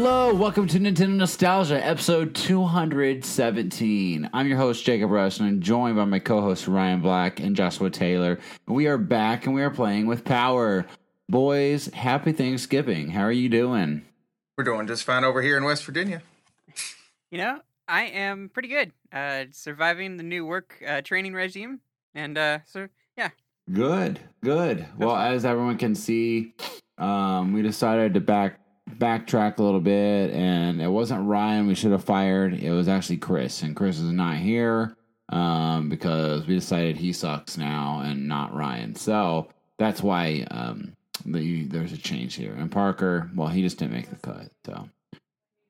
Hello, welcome to Nintendo Nostalgia, episode 217. I'm your host, Jacob Rush, and I'm joined by my co hosts, Ryan Black and Joshua Taylor. We are back and we are playing with power. Boys, happy Thanksgiving. How are you doing? We're doing just fine over here in West Virginia. You know, I am pretty good. Uh, surviving the new work uh, training regime, and uh, so yeah. Good, good. Well, as everyone can see, um, we decided to back backtrack a little bit, and it wasn't Ryan we should have fired. It was actually Chris, and Chris is not here um, because we decided he sucks now and not Ryan. So that's why um, the, there's a change here. And Parker, well, he just didn't make the cut. So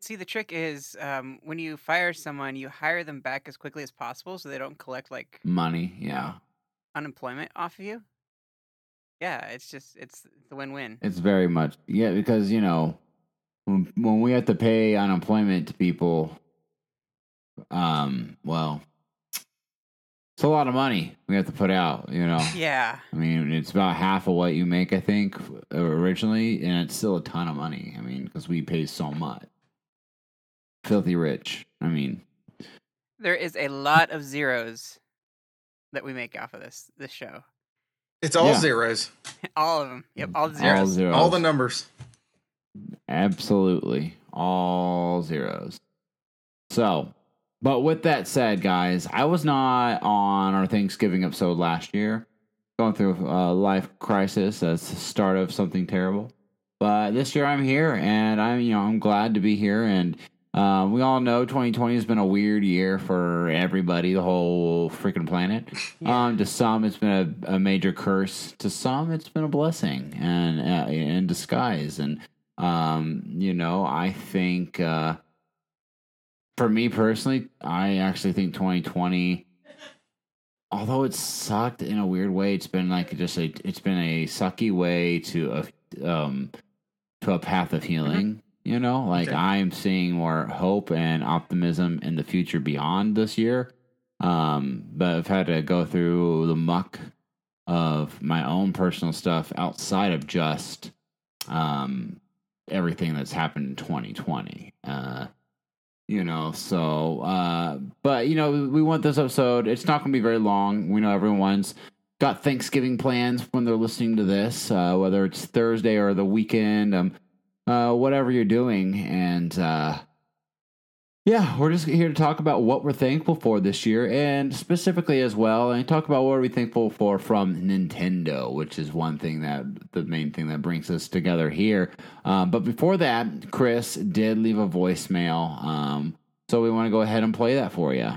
See, the trick is um, when you fire someone, you hire them back as quickly as possible, so they don't collect like money, yeah, unemployment off of you. Yeah, it's just it's the win-win. It's very much yeah because you know when, when we have to pay unemployment to people, um, well, it's a lot of money we have to put out, you know. Yeah. I mean, it's about half of what you make, I think, originally, and it's still a ton of money. I mean, because we pay so much. Filthy rich. I mean, there is a lot of zeros that we make off of this this show. It's all yeah. zeros. all of them. Yep, all zeros. All zeros. All the numbers. Absolutely. All zeros. So, but with that said, guys, I was not on our Thanksgiving episode last year, going through a life crisis as the start of something terrible. But this year I'm here, and I'm you know I'm glad to be here. And uh, we all know 2020 has been a weird year for everybody, the whole freaking planet. Yeah. Um, to some, it's been a, a, major curse. To some, it's been a blessing and uh, in disguise. And um, you know, I think uh, for me personally, I actually think 2020, although it sucked in a weird way, it's been like just a it's been a sucky way to a um to a path of healing. Mm-hmm. You know, like okay. I'm seeing more hope and optimism in the future beyond this year. Um, but I've had to go through the muck of my own personal stuff outside of just um everything that's happened in 2020. Uh, you know, so, uh, but, you know, we want this episode. It's not going to be very long. We know everyone's got Thanksgiving plans when they're listening to this, uh, whether it's Thursday or the weekend, um, uh, whatever you're doing. And, uh, yeah, we're just here to talk about what we're thankful for this year, and specifically as well, and talk about what are we thankful for from Nintendo, which is one thing that the main thing that brings us together here. Um, but before that, Chris did leave a voicemail, um, so we want to go ahead and play that for you.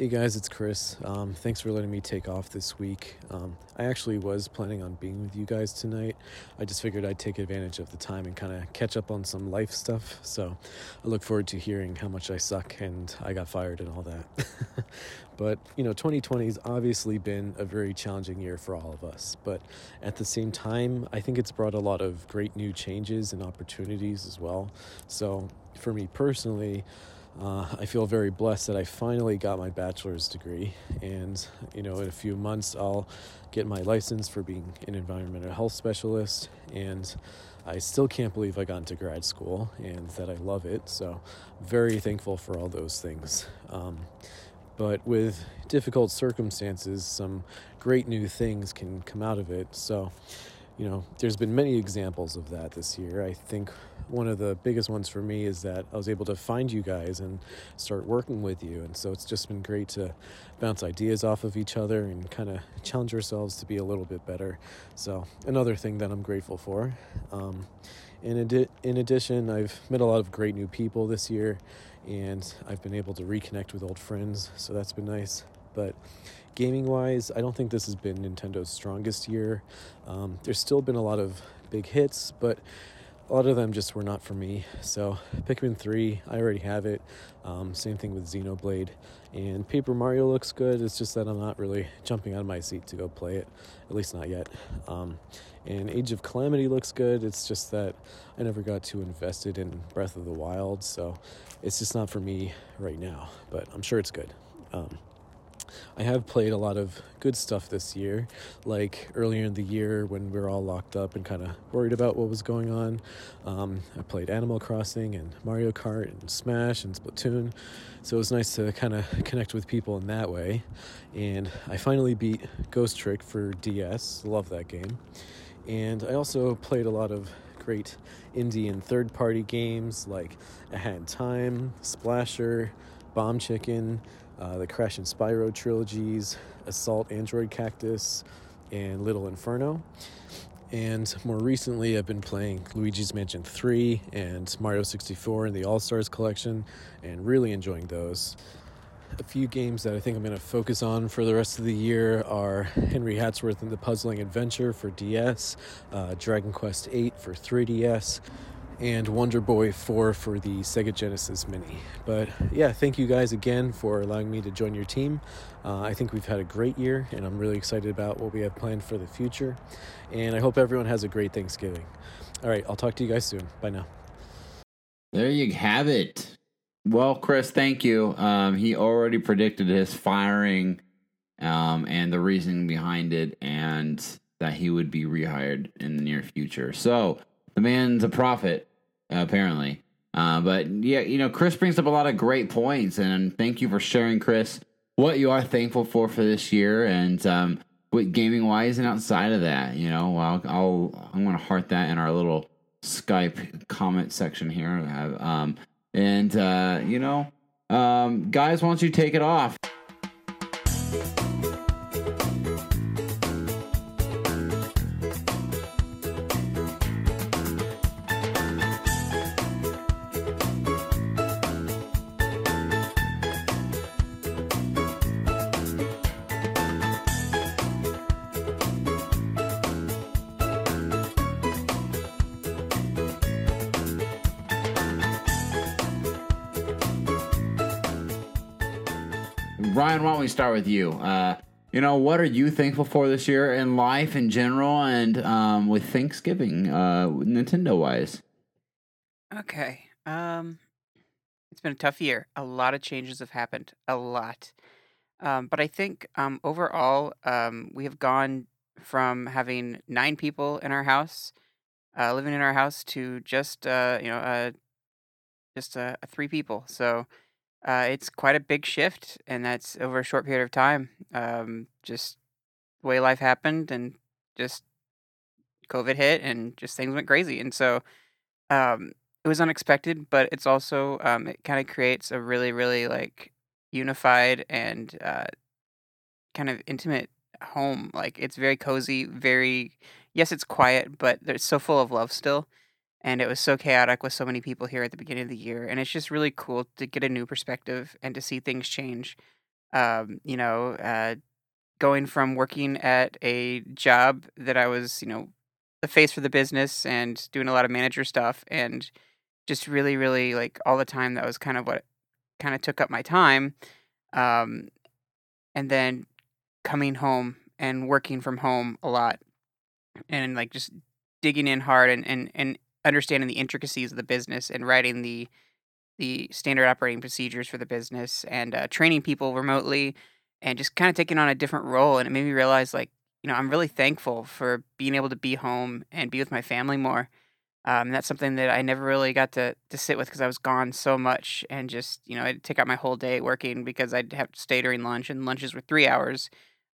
Hey guys, it's Chris. Um, thanks for letting me take off this week. Um, I actually was planning on being with you guys tonight. I just figured I'd take advantage of the time and kind of catch up on some life stuff. So I look forward to hearing how much I suck and I got fired and all that. but, you know, 2020 has obviously been a very challenging year for all of us. But at the same time, I think it's brought a lot of great new changes and opportunities as well. So for me personally, uh, I feel very blessed that I finally got my bachelor's degree, and you know, in a few months, I'll get my license for being an environmental health specialist. And I still can't believe I got into grad school and that I love it. So, very thankful for all those things. Um, but with difficult circumstances, some great new things can come out of it. So, you know, there's been many examples of that this year. I think one of the biggest ones for me is that I was able to find you guys and start working with you. And so it's just been great to bounce ideas off of each other and kind of challenge ourselves to be a little bit better. So, another thing that I'm grateful for. Um, in, adi- in addition, I've met a lot of great new people this year and I've been able to reconnect with old friends. So, that's been nice. But gaming wise, I don't think this has been Nintendo's strongest year. Um, there's still been a lot of big hits, but a lot of them just were not for me. So, Pikmin 3, I already have it. Um, same thing with Xenoblade. And Paper Mario looks good. It's just that I'm not really jumping out of my seat to go play it, at least not yet. Um, and Age of Calamity looks good. It's just that I never got too invested in Breath of the Wild, so it's just not for me right now. But I'm sure it's good. Um, I have played a lot of good stuff this year, like earlier in the year when we were all locked up and kind of worried about what was going on. Um, I played Animal Crossing and Mario Kart and Smash and Splatoon, so it was nice to kind of connect with people in that way. And I finally beat Ghost Trick for DS, love that game. And I also played a lot of great indie and third party games like A Hat Time, Splasher, Bomb Chicken uh, the Crash and Spyro trilogies, Assault Android Cactus, and Little Inferno. And more recently, I've been playing Luigi's Mansion 3 and Mario 64 in the All Stars collection, and really enjoying those. A few games that I think I'm going to focus on for the rest of the year are Henry Hatsworth and the Puzzling Adventure for DS, uh, Dragon Quest VIII for 3DS, and Wonder Boy 4 for the Sega Genesis Mini. But yeah, thank you guys again for allowing me to join your team. Uh, I think we've had a great year, and I'm really excited about what we have planned for the future. And I hope everyone has a great Thanksgiving. All right, I'll talk to you guys soon. Bye now. There you have it. Well, Chris, thank you. Um, he already predicted his firing um, and the reasoning behind it, and that he would be rehired in the near future. So the man's a prophet apparently. Uh, but yeah, you know, Chris brings up a lot of great points, and thank you for sharing, Chris, what you are thankful for for this year, and um, with gaming wise and outside of that. You know, I'll, I'll I'm going to heart that in our little Skype comment section here. Um, and uh, you know, um, guys, why don't you take it off? Ryan, why don't we start with you? Uh, you know, what are you thankful for this year in life in general and um, with Thanksgiving, uh, Nintendo wise? Okay. Um, it's been a tough year. A lot of changes have happened. A lot. Um, but I think um, overall, um, we have gone from having nine people in our house, uh, living in our house, to just uh, you know, uh, just uh, three people. So uh, it's quite a big shift, and that's over a short period of time. Um, just the way life happened, and just COVID hit, and just things went crazy. And so um, it was unexpected, but it's also um, it kind of creates a really, really like unified and uh, kind of intimate home. Like it's very cozy, very yes, it's quiet, but it's so full of love still and it was so chaotic with so many people here at the beginning of the year and it's just really cool to get a new perspective and to see things change. Um, you know uh, going from working at a job that i was you know the face for the business and doing a lot of manager stuff and just really really like all the time that was kind of what kind of took up my time um, and then coming home and working from home a lot and like just digging in hard and and, and understanding the intricacies of the business and writing the the standard operating procedures for the business and uh, training people remotely and just kind of taking on a different role and it made me realize like you know i'm really thankful for being able to be home and be with my family more um, that's something that i never really got to, to sit with because i was gone so much and just you know i'd take out my whole day working because i'd have to stay during lunch and lunches were three hours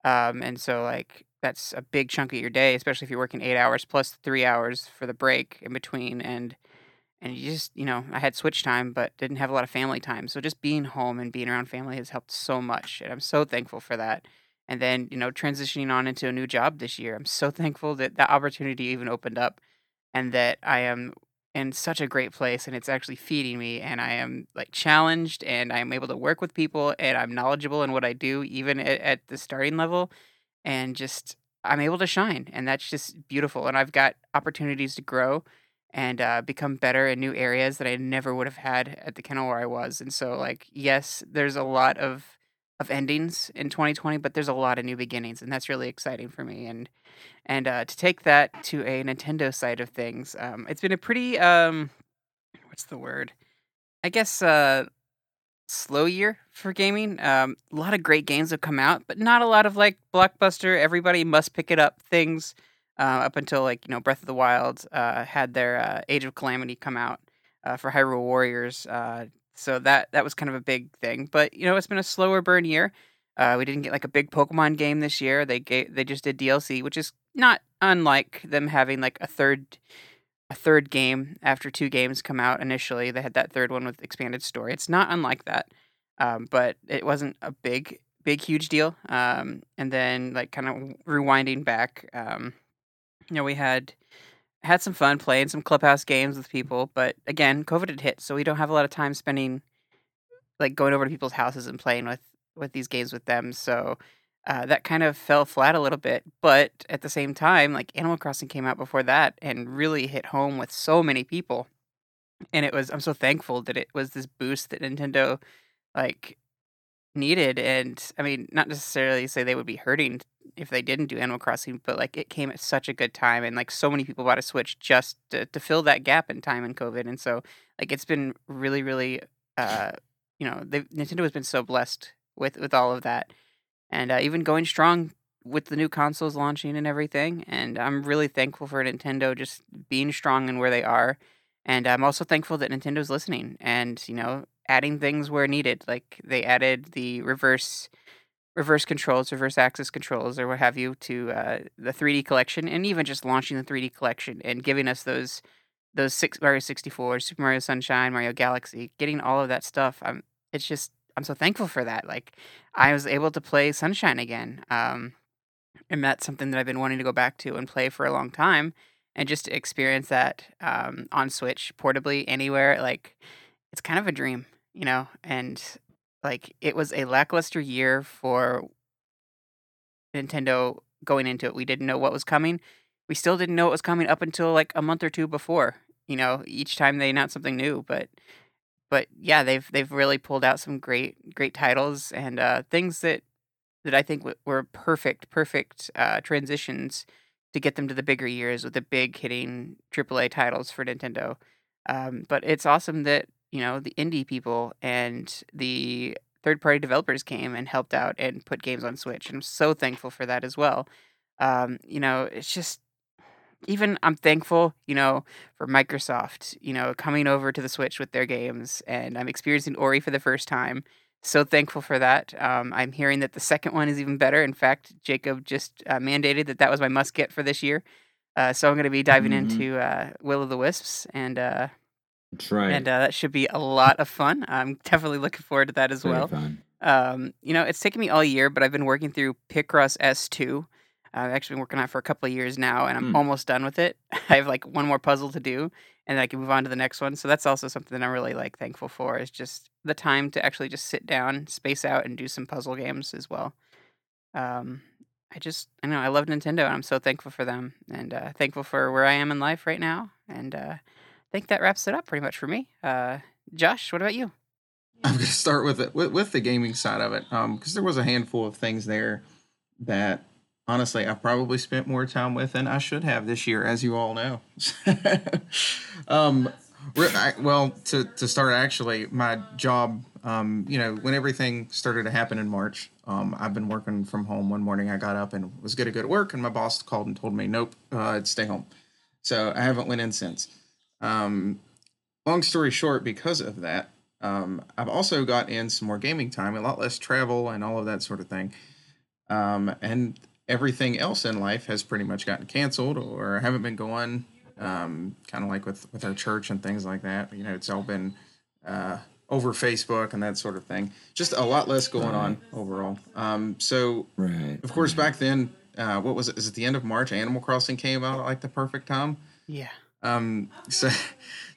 um, and so like that's a big chunk of your day, especially if you're working eight hours plus three hours for the break in between. And and you just you know I had switch time, but didn't have a lot of family time. So just being home and being around family has helped so much, and I'm so thankful for that. And then you know transitioning on into a new job this year, I'm so thankful that that opportunity even opened up, and that I am in such a great place and it's actually feeding me and I am like challenged and I'm able to work with people and I'm knowledgeable in what I do even at, at the starting level and just I'm able to shine, and that's just beautiful. And I've got opportunities to grow and uh, become better in new areas that I never would have had at the kennel where I was. And so, like, yes, there's a lot of of endings in 2020, but there's a lot of new beginnings, and that's really exciting for me. And and uh, to take that to a Nintendo side of things, um, it's been a pretty um, what's the word? I guess uh, slow year for gaming. Um, a lot of great games have come out, but not a lot of like blockbuster. Everybody must pick it up things. Uh, up until like you know Breath of the Wild uh, had their uh, Age of Calamity come out uh, for Hyrule Warriors. Uh, so that that was kind of a big thing. But you know it's been a slower burn year. Uh, we didn't get like a big Pokemon game this year. They gave, they just did DLC, which is not unlike them having like a third a third game after two games come out initially. They had that third one with expanded story. It's not unlike that, um, but it wasn't a big, big, huge deal. Um, and then like kind of rewinding back, um, you know, we had had some fun playing some clubhouse games with people, but again, COVID had hit, so we don't have a lot of time spending like going over to people's houses and playing with with these games with them. So uh, that kind of fell flat a little bit. But at the same time, like Animal Crossing came out before that and really hit home with so many people. And it was, I'm so thankful that it was this boost that Nintendo like needed. And I mean, not necessarily say they would be hurting if they didn't do Animal Crossing, but like it came at such a good time. And like so many people bought a Switch just to, to fill that gap in time in COVID. And so like it's been really, really, uh, you know, Nintendo has been so blessed with, with all of that and uh, even going strong with the new consoles launching and everything. And I'm really thankful for Nintendo just being strong and where they are. And I'm also thankful that Nintendo's listening and, you know, adding things where needed. Like they added the reverse reverse controls, reverse axis controls, or what have you, to uh, the 3D collection, and even just launching the 3D collection and giving us those those six Mario 64, Super Mario Sunshine, Mario Galaxy, getting all of that stuff. I'm it's just I'm so thankful for that. Like I was able to play Sunshine again. Um, and that's something that I've been wanting to go back to and play for a long time. And just to experience that um, on Switch portably anywhere, like it's kind of a dream, you know? And like it was a lackluster year for Nintendo going into it. We didn't know what was coming. We still didn't know what was coming up until like a month or two before, you know, each time they announced something new. But but yeah, they've they've really pulled out some great great titles and uh, things that that I think w- were perfect perfect uh, transitions to get them to the bigger years with the big hitting AAA titles for Nintendo. Um, but it's awesome that you know the indie people and the third party developers came and helped out and put games on Switch. And I'm so thankful for that as well. Um, you know, it's just even I'm thankful, you know, for Microsoft, you know, coming over to the Switch with their games, and I'm experiencing Ori for the first time. So thankful for that. Um, I'm hearing that the second one is even better. In fact, Jacob just uh, mandated that that was my must get for this year. Uh, so I'm going to be diving mm-hmm. into uh, Will of the Wisps, and uh, that's right. And uh, that should be a lot of fun. I'm definitely looking forward to that as well. Um, you know, it's taken me all year, but I've been working through Picross S2. I've actually been working on it for a couple of years now, and I'm mm. almost done with it. I have like one more puzzle to do, and I can move on to the next one. So that's also something that I'm really like thankful for is just the time to actually just sit down, space out, and do some puzzle games as well. Um, I just I know I love Nintendo, and I'm so thankful for them, and uh, thankful for where I am in life right now. And uh, I think that wraps it up pretty much for me. Uh, Josh, what about you? I'm going to start with it with, with the gaming side of it, because um, there was a handful of things there that honestly, I've probably spent more time with than I should have this year, as you all know. um, I, well, to, to start, actually, my job, um, you know, when everything started to happen in March, um, I've been working from home. One morning I got up and was going to go to work, and my boss called and told me, nope, uh, stay home. So I haven't went in since. Um, long story short, because of that, um, I've also got in some more gaming time, a lot less travel, and all of that sort of thing. Um, and everything else in life has pretty much gotten canceled or haven't been going. Um, kind of like with with our church and things like that. You know, it's all been uh, over Facebook and that sort of thing. Just a lot less going right. on overall. Um, so, right. of course, back then, uh, what was it? Is it the end of March? Animal Crossing came out at like the perfect time. Yeah. Um. So,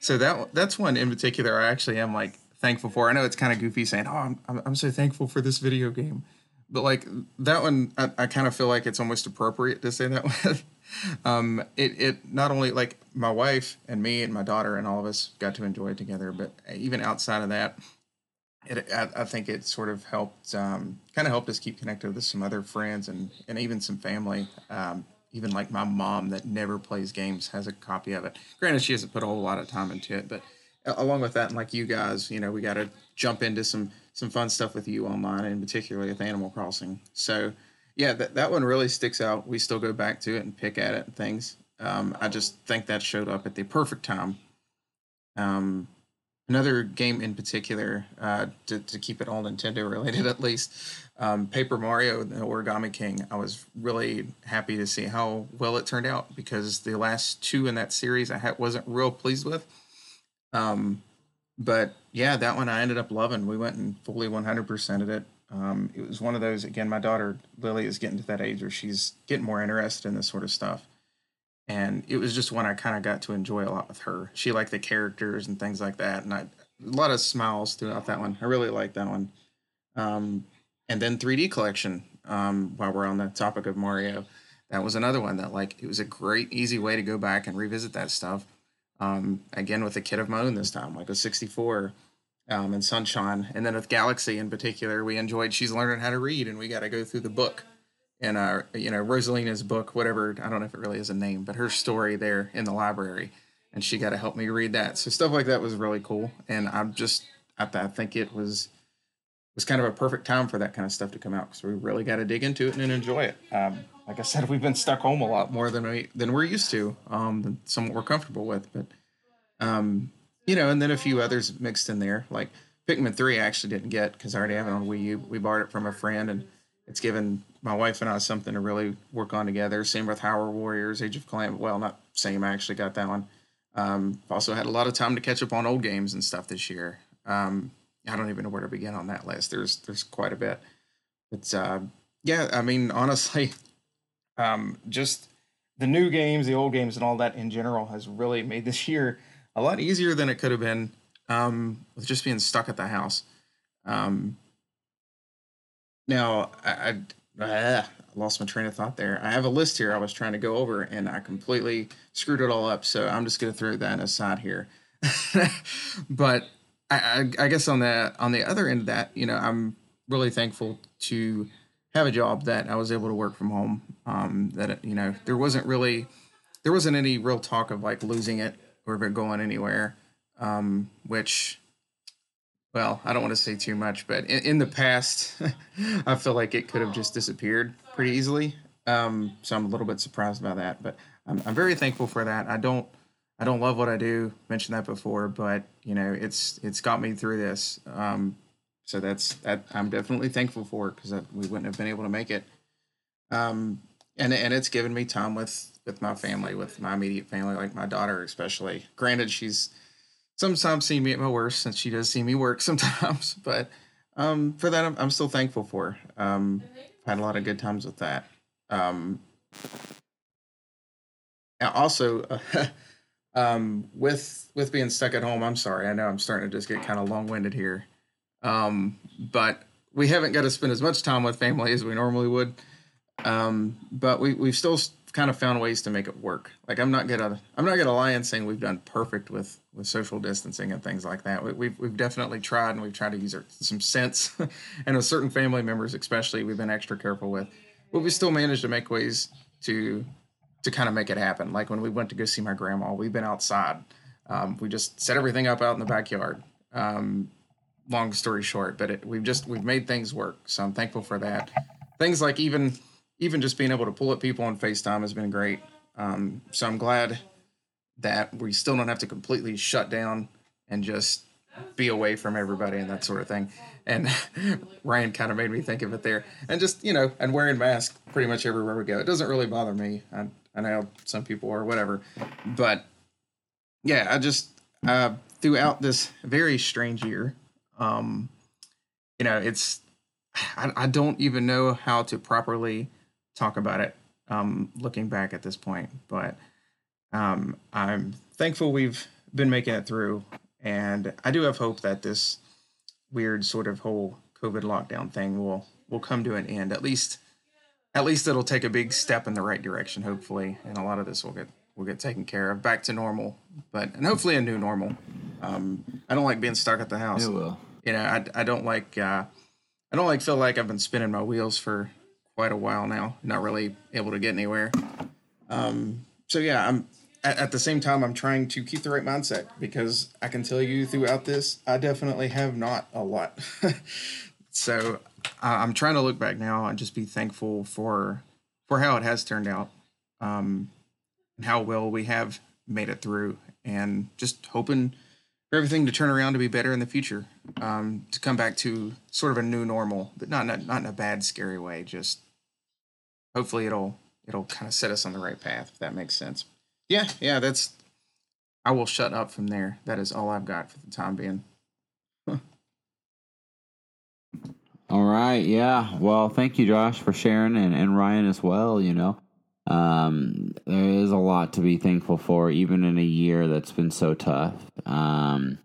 so that that's one in particular. I actually am like thankful for. I know it's kind of goofy saying, "Oh, I'm I'm so thankful for this video game." But like that one i, I kind of feel like it's almost appropriate to say that one um it it not only like my wife and me and my daughter and all of us got to enjoy it together but even outside of that it i, I think it sort of helped um kind of helped us keep connected with some other friends and and even some family. Um even like my mom that never plays games has a copy of it. Granted she hasn't put a whole lot of time into it but along with that, and like you guys, you know, we got to jump into some some fun stuff with you online, and particularly with Animal Crossing. So, yeah, that that one really sticks out. We still go back to it and pick at it and things. Um, I just think that showed up at the perfect time. Um, another game in particular, uh, to, to keep it all Nintendo related at least, um, Paper Mario, and the Origami King. I was really happy to see how well it turned out because the last two in that series I ha- wasn't real pleased with. Um, but yeah, that one I ended up loving. We went and fully 100%ed it. Um, it was one of those, again, my daughter Lily is getting to that age where she's getting more interested in this sort of stuff. And it was just one I kind of got to enjoy a lot with her. She liked the characters and things like that. And I, a lot of smiles throughout that one. I really liked that one. Um, and then 3D collection, um, while we're on the topic of Mario, that was another one that like, it was a great, easy way to go back and revisit that stuff um, again, with a kid of my own this time, like a 64 um, and Sunshine. And then with Galaxy in particular, we enjoyed She's Learning How to Read, and we got to go through the book. And, uh, you know, Rosalina's book, whatever, I don't know if it really is a name, but her story there in the library. And she got to help me read that. So stuff like that was really cool. And I'm just, I, I think it was was kind of a perfect time for that kind of stuff to come out because we really got to dig into it and enjoy it. Um, like I said, we've been stuck home a lot more than we than we're used to, um, than somewhat we're comfortable with. But um, you know, and then a few others mixed in there, like Pikmin Three. I actually didn't get because I already have it on Wii U. We borrowed it from a friend, and it's given my wife and I something to really work on together. Same with Hyrule Warriors, Age of Calamity. Well, not same. I actually got that one. Um, also had a lot of time to catch up on old games and stuff this year. Um, I don't even know where to begin on that list. There's there's quite a bit. It's uh, yeah. I mean, honestly, um, just the new games, the old games, and all that in general has really made this year a lot easier than it could have been um, with just being stuck at the house. Um, now, I, I, I, lost my train of thought there. I have a list here I was trying to go over, and I completely screwed it all up. So I'm just going to throw that aside here. but I, I, guess on the on the other end of that, you know, I'm really thankful to have a job that I was able to work from home. Um, that you know, there wasn't really there wasn't any real talk of like losing it or of it going anywhere. Um, which, well, I don't want to say too much, but in, in the past, I feel like it could have just disappeared pretty easily. Um, so I'm a little bit surprised by that, but I'm, I'm very thankful for that. I don't I don't love what I do. Mentioned that before, but you know, it's it's got me through this. Um, so that's that. I'm definitely thankful for because we wouldn't have been able to make it. Um, and and it's given me time with with my family, with my immediate family, like my daughter especially. Granted, she's sometimes seen me at my worst, since she does see me work sometimes. But um, for that, I'm, I'm still thankful for. Um, had a lot of good times with that. Um, also. Uh, um, with with being stuck at home, I'm sorry. I know I'm starting to just get kind of long winded here, um, but we haven't got to spend as much time with family as we normally would. Um, but we we've still kind of found ways to make it work. Like I'm not gonna I'm not gonna lie and saying we've done perfect with with social distancing and things like that. We, we've we've definitely tried and we've tried to use our, some sense, and with certain family members especially, we've been extra careful with. But we still managed to make ways to to kind of make it happen. Like when we went to go see my grandma, we've been outside. Um, we just set everything up out in the backyard. Um, long story short, but it, we've just we've made things work. So I'm thankful for that. Things like even even just being able to pull up people on FaceTime has been great. Um, so I'm glad that we still don't have to completely shut down and just be away from everybody and that sort of thing. And Ryan kind of made me think of it there. And just, you know, and wearing masks pretty much everywhere we go. It doesn't really bother me. I, I know some people are, whatever, but yeah, I just uh, throughout this very strange year, um, you know, it's I, I don't even know how to properly talk about it. Um, looking back at this point, but um, I'm thankful we've been making it through, and I do have hope that this weird sort of whole COVID lockdown thing will will come to an end. At least at least it'll take a big step in the right direction, hopefully, and a lot of this will get will get taken care of, back to normal, but and hopefully a new normal. Um, I don't like being stuck at the house. It will. You know, I, I don't like uh, I don't like feel like I've been spinning my wheels for quite a while now, not really able to get anywhere. Um, so yeah, I'm at, at the same time, I'm trying to keep the right mindset because I can tell you throughout this, I definitely have not a lot. so I'm trying to look back now and just be thankful for for how it has turned out, um, and how well we have made it through, and just hoping for everything to turn around to be better in the future, um, to come back to sort of a new normal, but not not, not in a bad, scary way. Just hopefully it'll it'll kind of set us on the right path, if that makes sense. Yeah, yeah, that's. I will shut up from there. That is all I've got for the time being. All right, yeah. Well, thank you, Josh, for sharing, and, and Ryan as well. You know, um, there is a lot to be thankful for, even in a year that's been so tough. Um,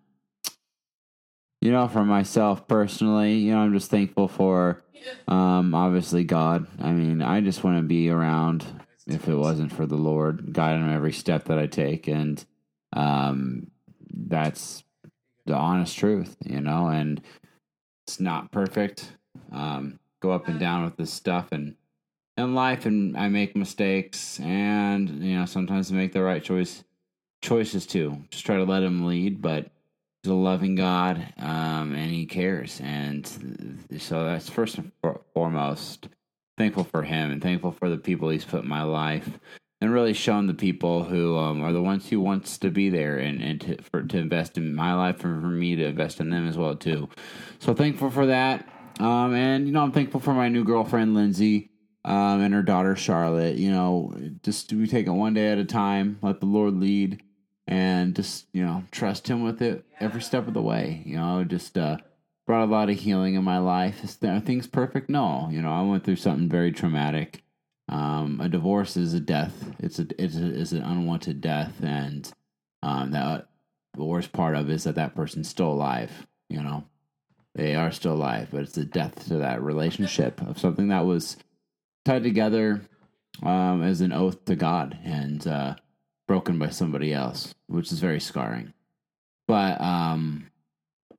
you know, for myself personally, you know, I'm just thankful for, um, obviously God. I mean, I just want to be around if it wasn't for the Lord guiding every step that I take, and um, that's the honest truth, you know, and it's not perfect. Um, go up and down with this stuff and in life, and I make mistakes, and you know sometimes I make the right choice choices too. Just try to let Him lead, but He's a loving God, um, and He cares, and so that's first and foremost thankful for Him, and thankful for the people He's put in my life. And really shown the people who um, are the ones who wants to be there and, and to, for, to invest in my life and for me to invest in them as well too. So thankful for that. Um, and you know, I'm thankful for my new girlfriend Lindsay um, and her daughter Charlotte. You know, just we take it one day at a time, let the Lord lead, and just you know trust Him with it every step of the way. You know, just uh, brought a lot of healing in my life. Is things perfect? No. You know, I went through something very traumatic. Um, a divorce is a death. It's a it's a, it's an unwanted death, and um, that the worst part of it is that that person's still alive. You know, they are still alive, but it's a death to that relationship of something that was tied together um, as an oath to God and uh, broken by somebody else, which is very scarring. But um,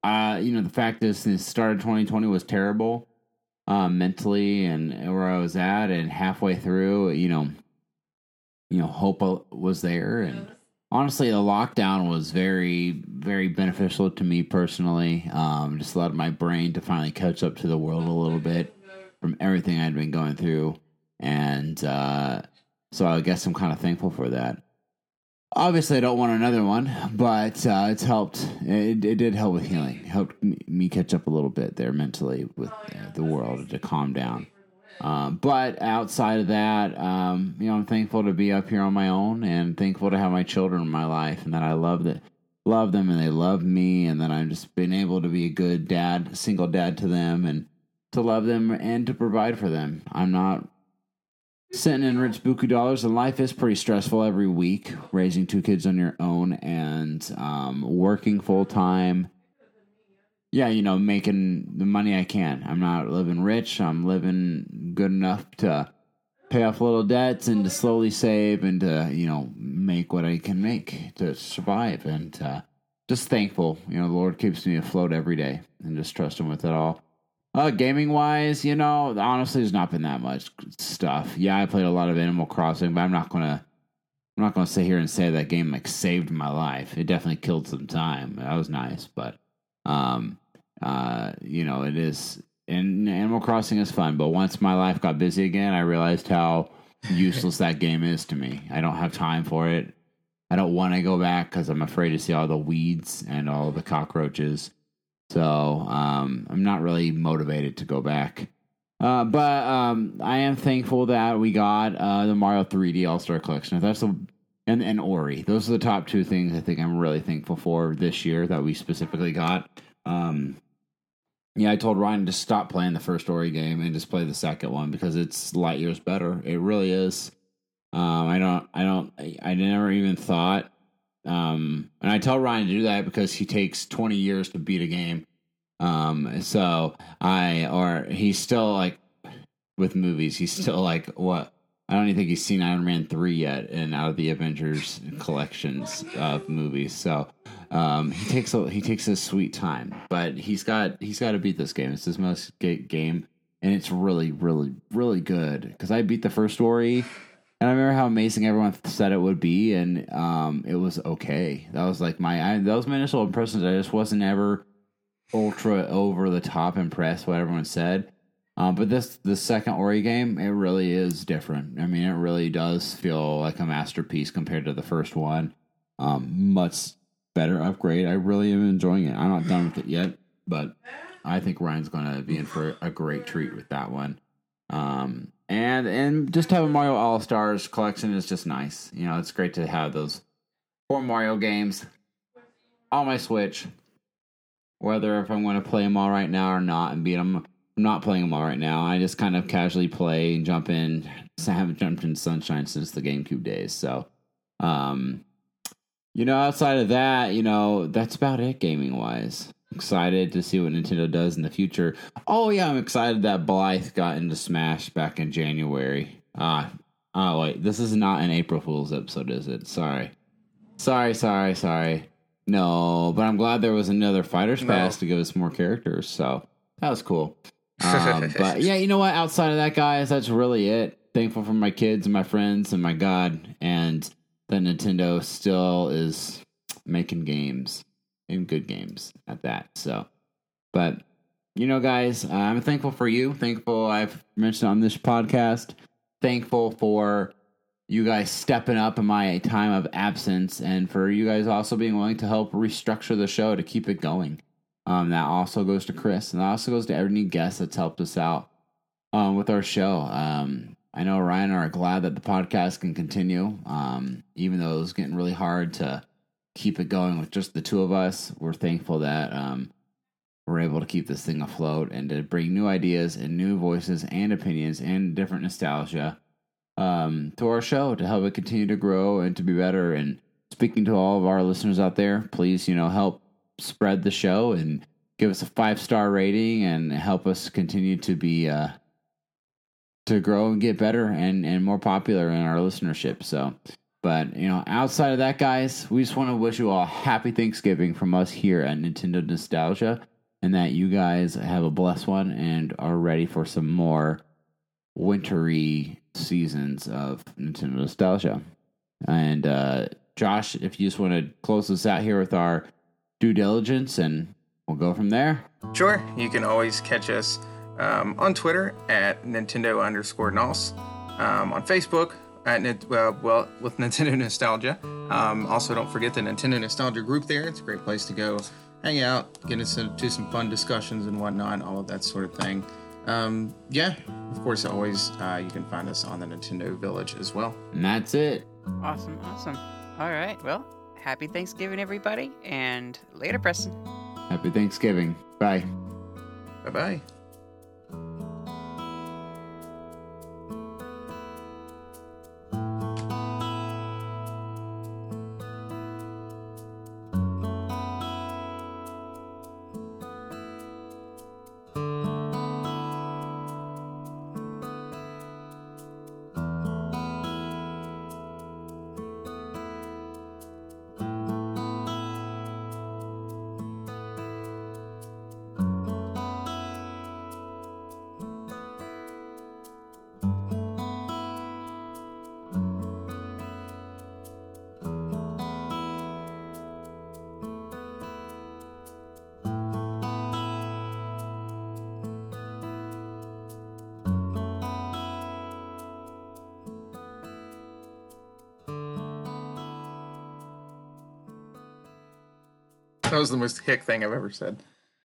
uh, you know, the fact is, the start of 2020 was terrible um, mentally and where I was at, and halfway through, you know, you know, hope was there, and honestly, the lockdown was very, very beneficial to me personally. Um, just allowed my brain to finally catch up to the world a little bit from everything I'd been going through, and uh, so I guess I'm kind of thankful for that. Obviously, I don't want another one, but uh, it's helped. It, it, did help with healing. It helped me catch up a little bit there mentally with uh, the world to calm down. Um, but outside of that, um, you know, I'm thankful to be up here on my own and thankful to have my children in my life and that I love that love them and they love me and that I'm just been able to be a good dad, single dad to them and to love them and to provide for them. I'm not sitting in rich buku dollars and life is pretty stressful every week raising two kids on your own and um, working full time yeah you know making the money i can. I'm not living rich. I'm living good enough to pay off little debts and to slowly save and to you know make what i can make to survive. And uh, just thankful you know the lord keeps me afloat every day and just trust him with it all uh, gaming wise, you know, honestly, there's not been that much stuff. Yeah, I played a lot of Animal Crossing, but I'm not gonna, I'm not gonna sit here and say that game like saved my life. It definitely killed some time. That was nice, but, um, uh, you know, it is. And Animal Crossing is fun, but once my life got busy again, I realized how useless that game is to me. I don't have time for it. I don't want to go back because I'm afraid to see all the weeds and all the cockroaches. So um, I'm not really motivated to go back. Uh, but um, I am thankful that we got uh, the Mario 3D All Star Collection. That's a, and and Ori. Those are the top two things I think I'm really thankful for this year that we specifically got. Um, yeah, I told Ryan to stop playing the first Ori game and just play the second one because it's light years better. It really is. Um, I don't, I don't, I never even thought um, and I tell Ryan to do that because he takes 20 years to beat a game. Um, so I, or he's still like with movies, he's still like, what? I don't even think he's seen Iron Man 3 yet and out of the Avengers collections of movies. So, um, he takes a, he takes a sweet time, but he's got, he's got to beat this game. It's his most game and it's really, really, really good because I beat the first Ori And I remember how amazing everyone said it would be, and um, it was okay. That was like my I, that was my initial impressions. I just wasn't ever ultra over the top impressed what everyone said. Um, but this the second Ori game, it really is different. I mean, it really does feel like a masterpiece compared to the first one. Um, much better upgrade. I really am enjoying it. I'm not done with it yet, but I think Ryan's going to be in for a great treat with that one. Um, and and just having Mario All Stars collection is just nice. You know, it's great to have those four Mario games on my Switch. Whether if I'm going to play them all right now or not and beat them, I'm not playing them all right now. I just kind of casually play and jump in. I haven't jumped in Sunshine since the GameCube days, so um, you know, outside of that, you know, that's about it gaming wise. Excited to see what Nintendo does in the future. Oh yeah, I'm excited that Byleth got into Smash back in January. Ah, oh wait, this is not an April Fool's episode, is it? Sorry, sorry, sorry, sorry. No, but I'm glad there was another Fighters No. Pass to give us more characters. So that was cool. Um, but yeah, you know what? Outside of that, guys, that's really it. Thankful for my kids and my friends and my God, and that Nintendo still is making games and good games at that. So, but you know, guys, I'm thankful for you. Thankful I've mentioned on this podcast. Thankful for you guys stepping up in my time of absence, and for you guys also being willing to help restructure the show to keep it going. Um, that also goes to Chris, and that also goes to every guest that's helped us out um, with our show. Um, I know Ryan are glad that the podcast can continue, um, even though it was getting really hard to keep it going with just the two of us. We're thankful that um, we're able to keep this thing afloat and to bring new ideas and new voices and opinions and different nostalgia um, to our show to help it continue to grow and to be better. And speaking to all of our listeners out there, please, you know, help spread the show and give us a five star rating and help us continue to be uh, to grow and get better and and more popular in our listenership. So, but you know, outside of that, guys, we just want to wish you all a happy Thanksgiving from us here at Nintendo Nostalgia, and that you guys have a blessed one and are ready for some more wintry seasons of Nintendo Nostalgia. And uh, Josh, if you just want to close us out here with our due diligence, and we'll go from there. Sure, you can always catch us um, on Twitter at Nintendo underscore NOS, um, on Facebook at Nint- well, well with Nintendo Nostalgia. Um, also, don't forget the Nintendo Nostalgia group there. It's a great place to go hang out, get into to some fun discussions and whatnot, all of that sort of thing. Um, yeah, of course, always uh, you can find us on the Nintendo Village as well. And that's it. Awesome, awesome. All right, well, happy Thanksgiving, everybody, and later, Preston. Happy Thanksgiving. Bye. Bye bye. That was the most hick thing I've ever said.